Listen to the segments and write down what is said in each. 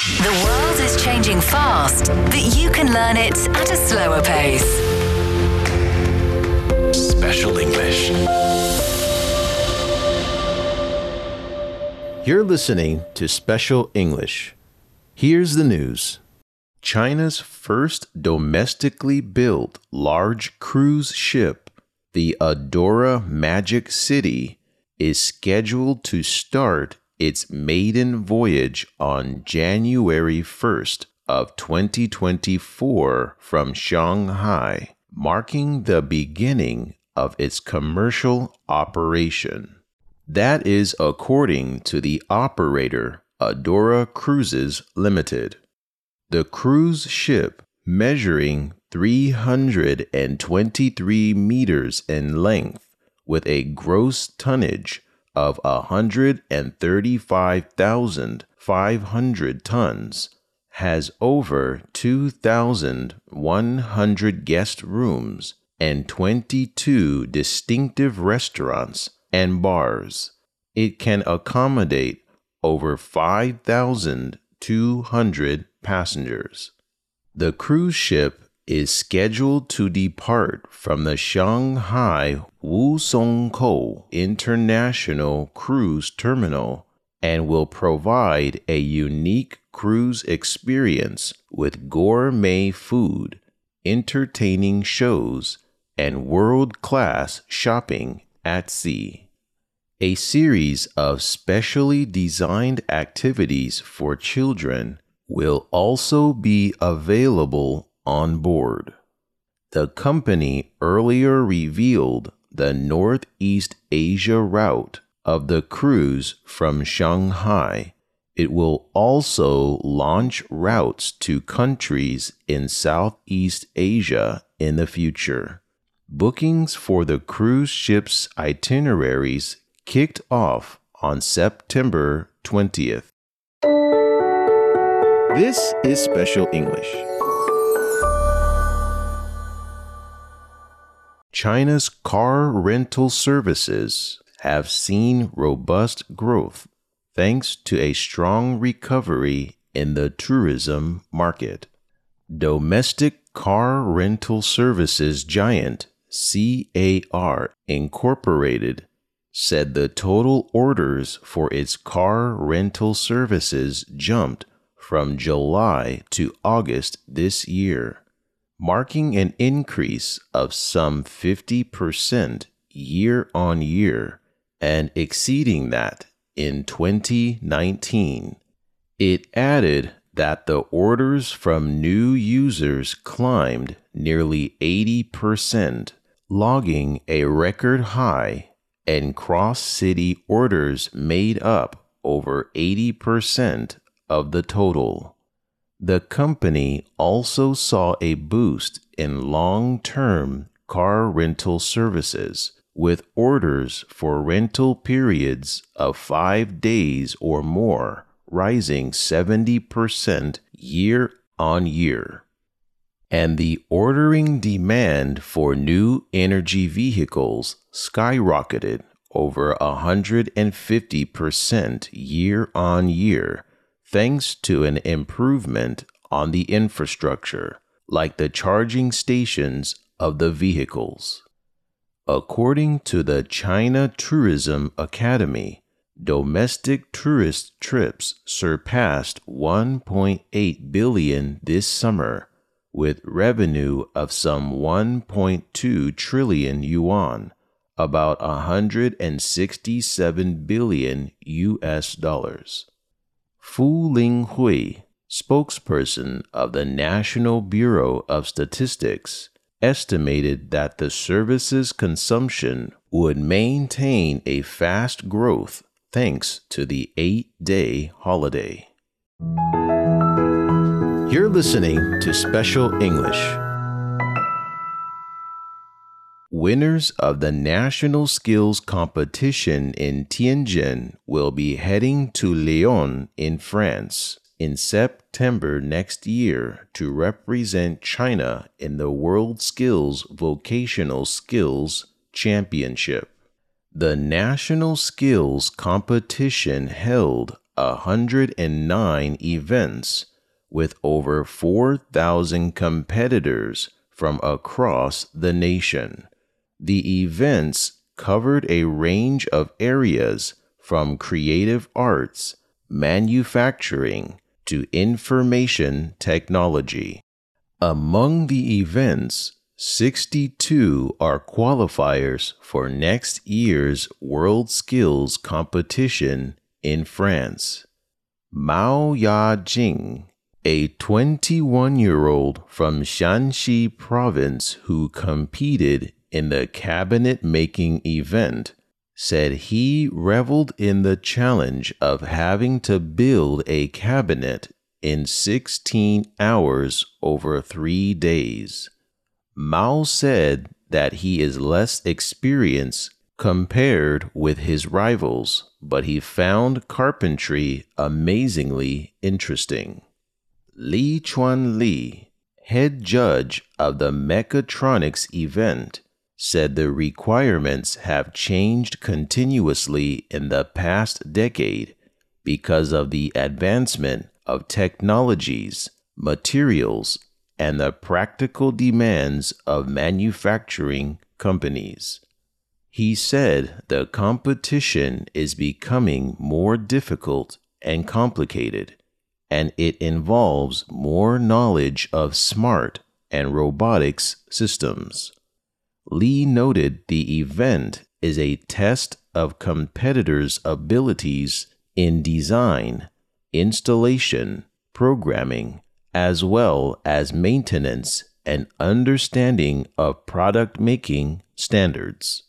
The world is changing fast, but you can learn it at a slower pace. Special English. You're listening to Special English. Here's the news China's first domestically built large cruise ship, the Adora Magic City, is scheduled to start its maiden voyage on January 1st of 2024 from Shanghai, marking the beginning of its commercial operation. That is according to the operator Adora Cruises Limited. The cruise ship, measuring 323 meters in length with a gross tonnage of 135,500 tons, has over 2,100 guest rooms and 22 distinctive restaurants and bars. It can accommodate over 5,200 passengers. The cruise ship is scheduled to depart from the Shanghai Wusongkou International Cruise Terminal and will provide a unique cruise experience with gourmet food, entertaining shows, and world class shopping at sea. A series of specially designed activities for children will also be available on board. The company earlier revealed the Northeast Asia route of the cruise from Shanghai. It will also launch routes to countries in Southeast Asia in the future. Bookings for the cruise ship's itineraries kicked off on September 20th. This is Special English. China's car rental services have seen robust growth thanks to a strong recovery in the tourism market. Domestic car rental services giant CAR Incorporated said the total orders for its car rental services jumped from July to August this year, marking an increase of some 50% year on year and exceeding that in 2019. It added that the orders from new users climbed nearly 80%, logging a record high, and cross city orders made up over 80% of the total. The company also saw a boost in long term car rental services, with orders for rental periods of five days or more rising 70% year on year. And the ordering demand for new energy vehicles skyrocketed over 150% year on year thanks to an improvement on the infrastructure, like the charging stations of the vehicles. According to the China Tourism Academy, domestic tourist trips surpassed 1.8 billion this summer, with revenue of some 1.2 trillion yuan, about 167 billion US dollars. Fu Linghui, spokesperson of the National Bureau of Statistics, estimated that the service's consumption would maintain a fast growth thanks to the eight day holiday. You're listening to Special English. Winners of the National Skills Competition in Tianjin will be heading to Lyon in France in September next year to represent China in the World Skills Vocational Skills Championship. The National Skills Competition held 109 events with over 4,000 competitors from across the nation. The events covered a range of areas from creative arts, manufacturing, to information technology. Among the events, 62 are qualifiers for next year's World Skills Competition in France. Mao Ya-jing, a 21 year old from Shanxi province who competed in the cabinet making event, said he reveled in the challenge of having to build a cabinet in 16 hours over three days. Mao said that he is less experienced compared with his rivals, but he found carpentry amazingly interesting. Li Chuan Li, head judge of the Mechatronics event, said the requirements have changed continuously in the past decade because of the advancement of technologies, materials, and the practical demands of manufacturing companies. He said the competition is becoming more difficult and complicated, and it involves more knowledge of smart and robotics systems. Li noted the event is a test of competitors' abilities in design, installation, programming, as well as maintenance and understanding of product making standards.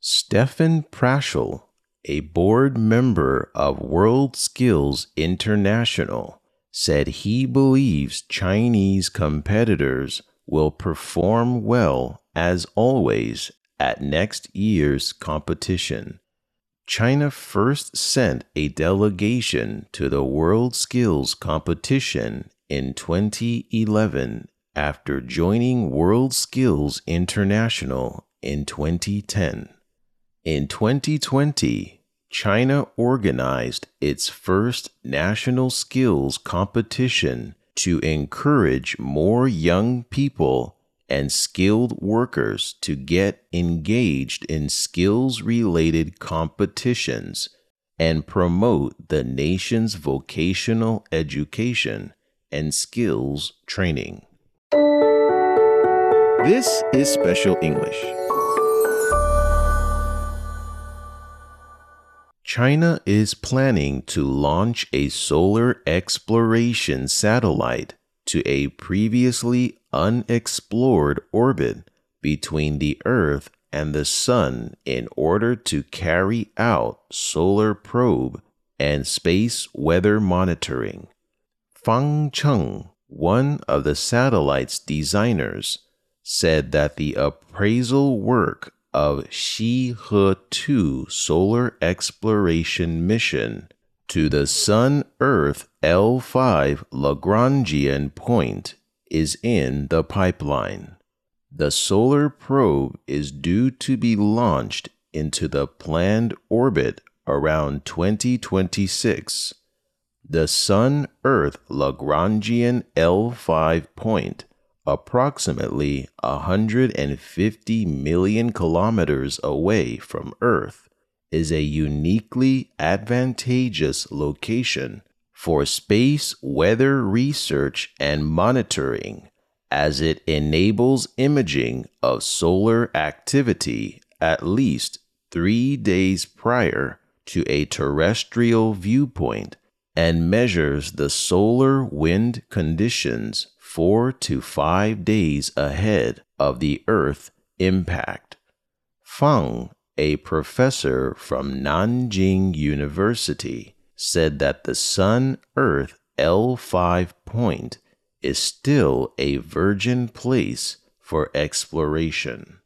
Stefan Praschl, a board member of World Skills International, said he believes Chinese competitors will perform well as always at next year's competition. China first sent a delegation to the World Skills Competition in 2011 after joining World Skills International in 2010. In 2020, China organized its first national skills competition to encourage more young people and skilled workers to get engaged in skills related competitions and promote the nation's vocational education and skills training. This is Special English. China is planning to launch a solar exploration satellite to a previously unexplored orbit between the Earth and the Sun in order to carry out solar probe and space weather monitoring. Fang Cheng, one of the satellite's designers, said that the appraisal work of Xihe 2 solar exploration mission to the Sun Earth L5 Lagrangian point is in the pipeline. The solar probe is due to be launched into the planned orbit around 2026. The Sun Earth Lagrangian L5 point approximately 150 million kilometers away from Earth, is a uniquely advantageous location for space weather research and monitoring as it enables imaging of solar activity at least three days prior to a terrestrial viewpoint and measures the solar wind conditions four to five days ahead of the Earth impact. Fang, a professor from Nanjing University, said that the Sun Earth L5 point is still a virgin place for exploration.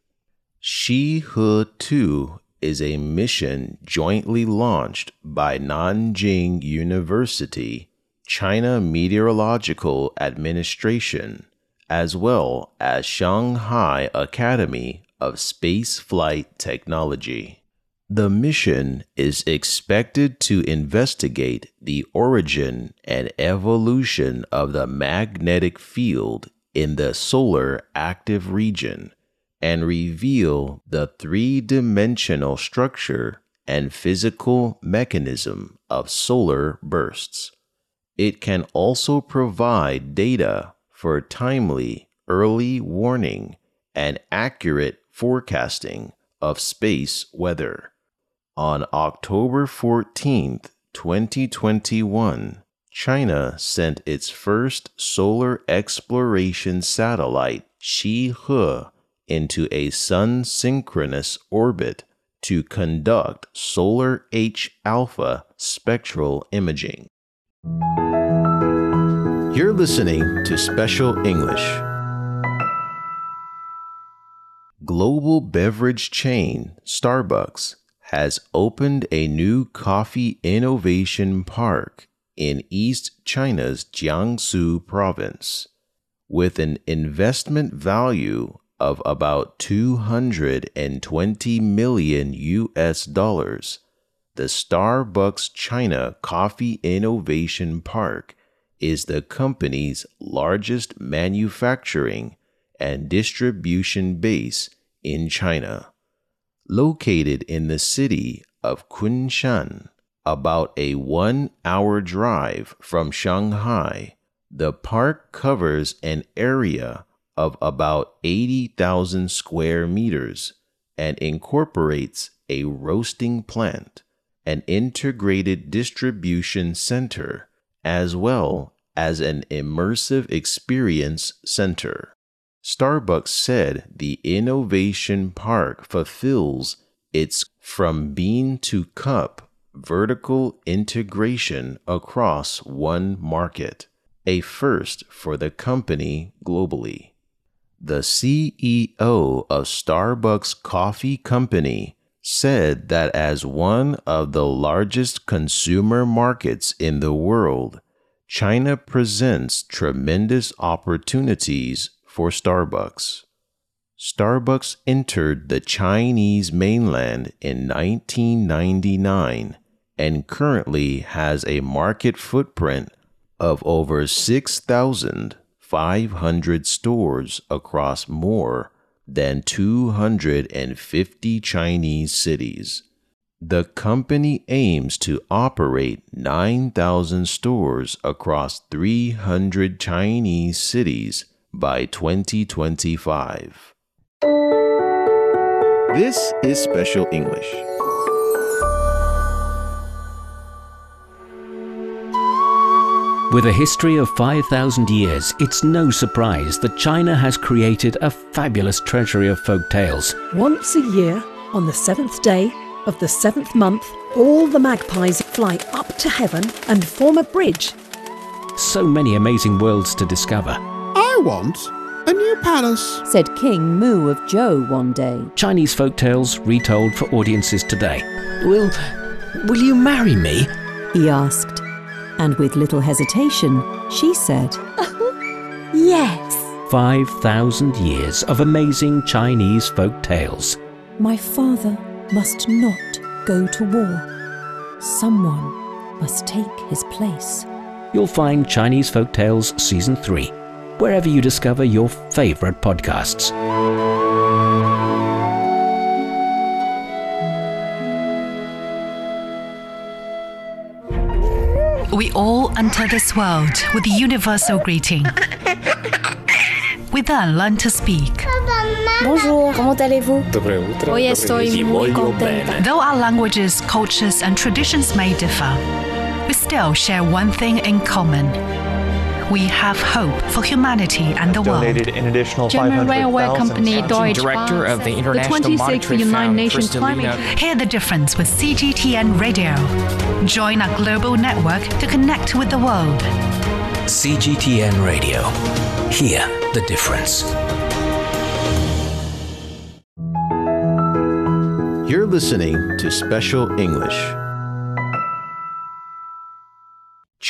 He 2 is a mission jointly launched by Nanjing University China Meteorological Administration, as well as Shanghai Academy of space flight Technology. The mission is expected to investigate the origin and evolution of the magnetic field in the solar active region and reveal the three dimensional structure and physical mechanism of solar bursts. It can also provide data for timely early warning and accurate forecasting of space weather. On October 14th, 2021, China sent its first solar exploration satellite, Xihe, into a sun synchronous orbit to conduct solar H alpha spectral imaging. You're listening to Special English. Global beverage chain Starbucks has opened a new coffee innovation park in East China's Jiangsu province. With an investment value of about 220 million US dollars, the Starbucks China Coffee Innovation Park is the company's largest manufacturing and distribution base in China located in the city of Kunshan, about a one hour drive from Shanghai. The park covers an area of about 80,000 square meters and incorporates a roasting plant, an integrated distribution center, as well as an immersive experience center. Starbucks said the Innovation Park fulfills its from bean to cup vertical integration across one market, a first for the company globally. The CEO of Starbucks Coffee Company said that as one of the largest consumer markets in the world, China presents tremendous opportunities for Starbucks. Starbucks entered the Chinese mainland in 1999 and currently has a market footprint of over 6,500 stores across more than 250 Chinese cities. The company aims to operate 9,000 stores across 300 Chinese cities by 2025. This is Special English. With a history of 5,000 years, it's no surprise that China has created a fabulous treasury of folk tales. Once a year, on the seventh day of the seventh month, all the magpies fly up to heaven and form a bridge. So many amazing worlds to discover. I want a new palace, said King Mu of Zhou one day. Chinese folk tales retold for audiences today. Will, will you marry me? He asked. And with little hesitation, she said, Yes. 5,000 years of amazing Chinese folk tales. My father must not go to war. Someone must take his place. You'll find Chinese Folk Tales Season 3 wherever you discover your favorite podcasts. We all enter this world with a universal greeting. We then learn to speak. Bonjour, comment allez-vous? Hoy estoy muy contenta. Though our languages, cultures, and traditions may differ, we still share one thing in common. We have hope for humanity and the world. donated an additional German railway company. Deutsche Director of the Bahn, International the 26th Monetary United Nations Climate Hear the difference with CGTN Radio. Join our global network to connect with the world. CGTN Radio. Hear the difference. You're listening to Special English.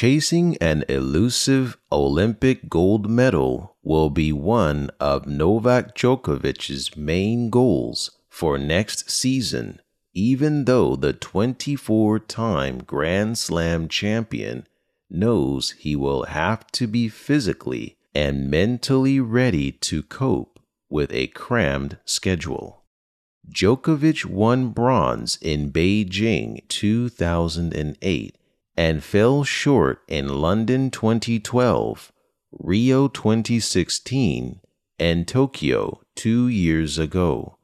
Chasing an elusive Olympic gold medal will be one of Novak Djokovic's main goals for next season even though the 24 time Grand Slam champion knows he will have to be physically and mentally ready to cope with a crammed schedule. Djokovic won bronze in Beijing 2008 and fell short in London 2012, Rio 2016, and Tokyo two years ago.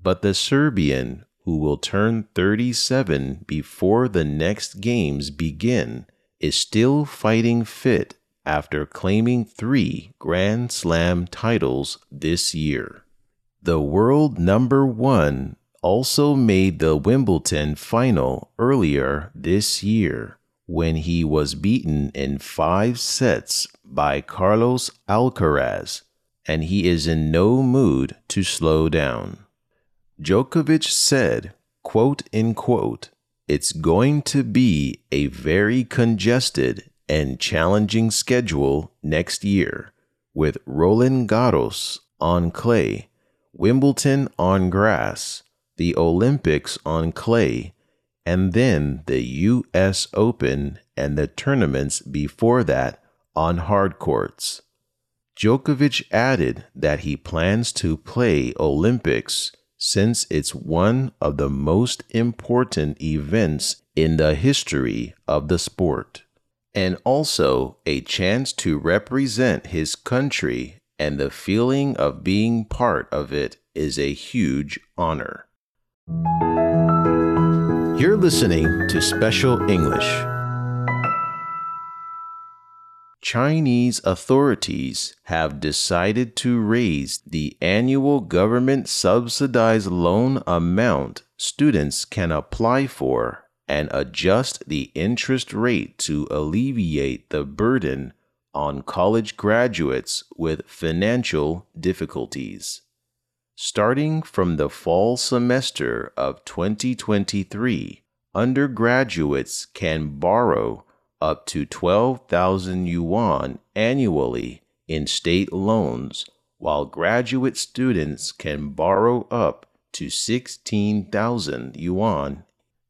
But the Serbian, who will turn 37 before the next games begin, is still fighting fit after claiming three Grand Slam titles this year. The world number one also made the Wimbledon final earlier this year when he was beaten in five sets by Carlos Alcaraz, and he is in no mood to slow down. Djokovic said, quote it's going to be a very congested and challenging schedule next year with Roland Garros on clay, Wimbledon on grass, the Olympics on clay, and then the US Open and the tournaments before that on hard courts. Djokovic added that he plans to play Olympics since it's one of the most important events in the history of the sport, and also a chance to represent his country, and the feeling of being part of it is a huge honor. You're listening to Special English. Chinese authorities have decided to raise the annual government subsidized loan amount students can apply for and adjust the interest rate to alleviate the burden on college graduates with financial difficulties. Starting from the fall semester of 2023, undergraduates can borrow up to 12,000 yuan annually in state loans, while graduate students can borrow up to 16,000 yuan.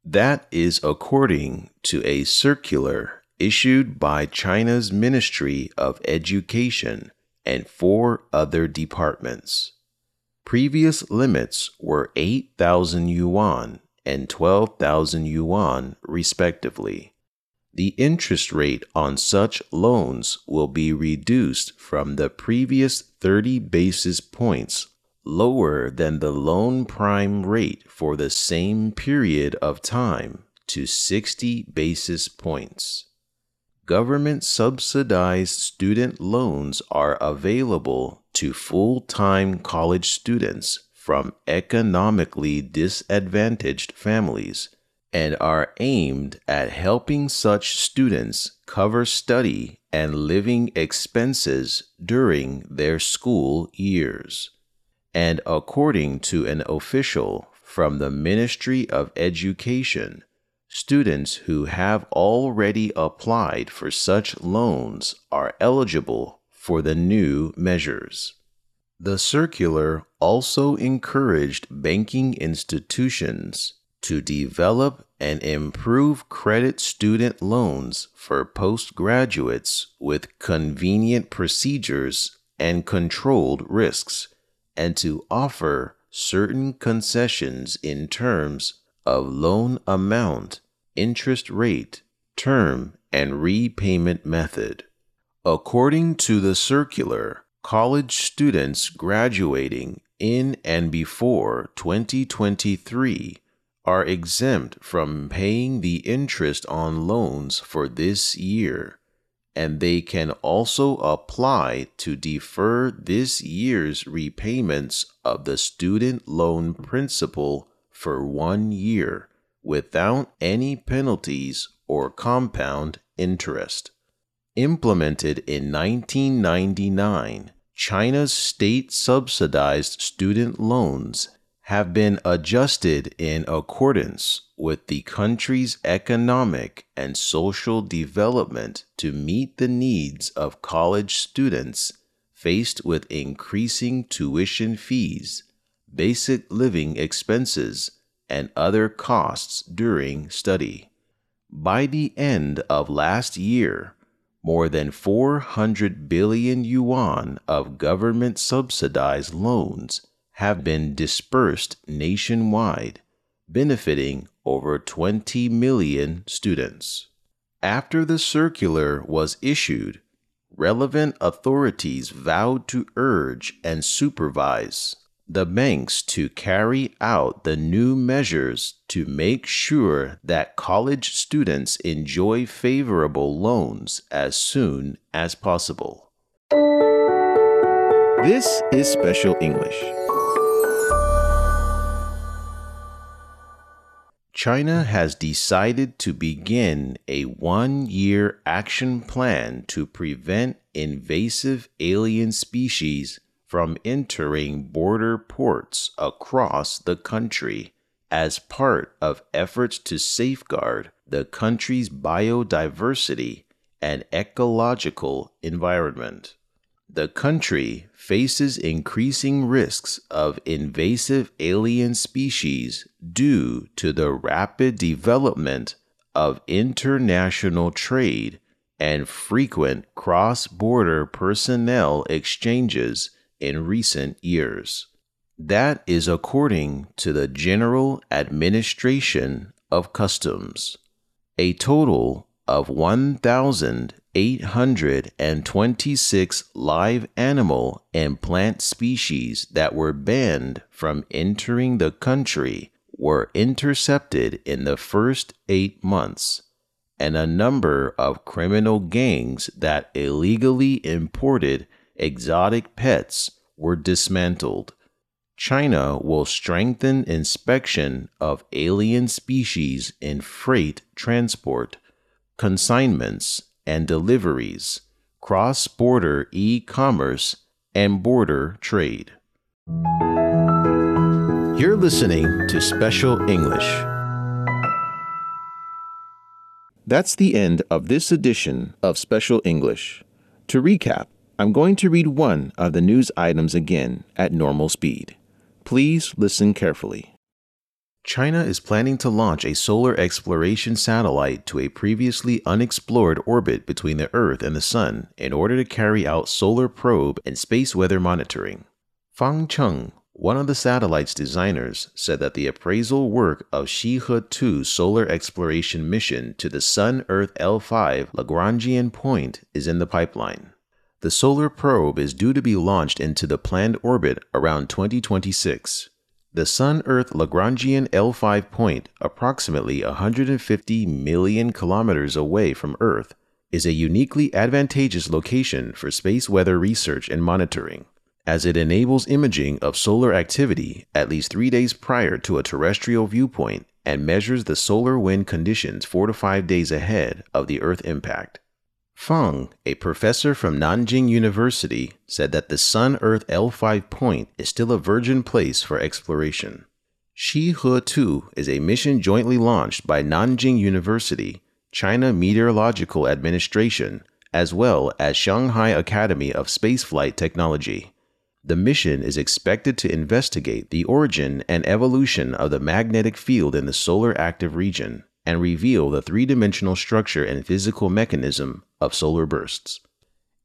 That is according to a circular issued by China's Ministry of Education and four other departments. Previous limits were 8,000 yuan and 12,000 yuan, respectively. The interest rate on such loans will be reduced from the previous 30 basis points lower than the loan prime rate for the same period of time to 60 basis points. Government subsidized student loans are available to full time college students from economically disadvantaged families and are aimed at helping such students cover study and living expenses during their school years. And according to an official from the Ministry of Education, students who have already applied for such loans are eligible for the new measures. The circular also encouraged banking institutions to develop and improve credit student loans for postgraduates with convenient procedures and controlled risks, and to offer certain concessions in terms of loan amount, interest rate, term, and repayment method. According to the circular, college students graduating in and before 2023 are exempt from paying the interest on loans for this year, and they can also apply to defer this year's repayments of the student loan principal for one year without any penalties or compound interest. Implemented in 1999, China's state subsidized student loans have been adjusted in accordance with the country's economic and social development to meet the needs of college students faced with increasing tuition fees, basic living expenses, and other costs during study. By the end of last year, more than 400 billion yuan of government subsidized loans have been dispersed nationwide, benefiting over 20 million students. After the circular was issued, relevant authorities vowed to urge and supervise the banks to carry out the new measures to make sure that college students enjoy favorable loans as soon as possible. This is Special English. China has decided to begin a one year action plan to prevent invasive alien species from entering border ports across the country as part of efforts to safeguard the country's biodiversity and ecological environment. The country faces increasing risks of invasive alien species due to the rapid development of international trade and frequent cross border personnel exchanges in recent years. That is according to the General Administration of Customs. A total of 1,826 live animal and plant species that were banned from entering the country were intercepted in the first eight months, and a number of criminal gangs that illegally imported exotic pets were dismantled. China will strengthen inspection of alien species in freight transport, consignments and deliveries, cross border e commerce, and border trade. You're listening to Special English. That's the end of this edition of Special English. To recap, I'm going to read one of the news items again at normal speed. Please listen carefully. China is planning to launch a solar exploration satellite to a previously unexplored orbit between the Earth and the Sun in order to carry out solar probe and space weather monitoring. Fang Cheng, one of the satellite's designers, said that the appraisal work of Xihe 2 solar exploration mission to the Sun Earth L5 Lagrangian point is in the pipeline. The solar probe is due to be launched into the planned orbit around 2026. The Sun Earth Lagrangian L5 point, approximately 150 million kilometers away from Earth, is a uniquely advantageous location for space weather research and monitoring, as it enables imaging of solar activity at least three days prior to a terrestrial viewpoint and measures the solar wind conditions four to five days ahead of the Earth impact. Fang, a professor from Nanjing University, said that the Sun Earth L5 point is still a virgin place for exploration. Xihe 2 is a mission jointly launched by Nanjing University, China Meteorological Administration, as well as Shanghai Academy of Spaceflight Technology. The mission is expected to investigate the origin and evolution of the magnetic field in the solar active region and reveal the three dimensional structure and physical mechanism of solar bursts.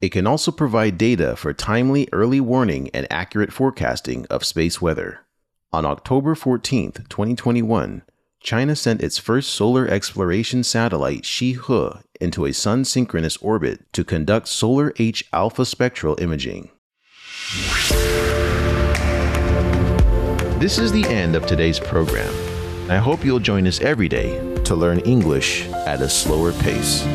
It can also provide data for timely early warning and accurate forecasting of space weather. On October 14, 2021, China sent its first solar exploration satellite Xihe into a sun synchronous orbit to conduct solar H alpha spectral imaging. This is the end of today's program. I hope you'll join us every day to learn English at a slower pace.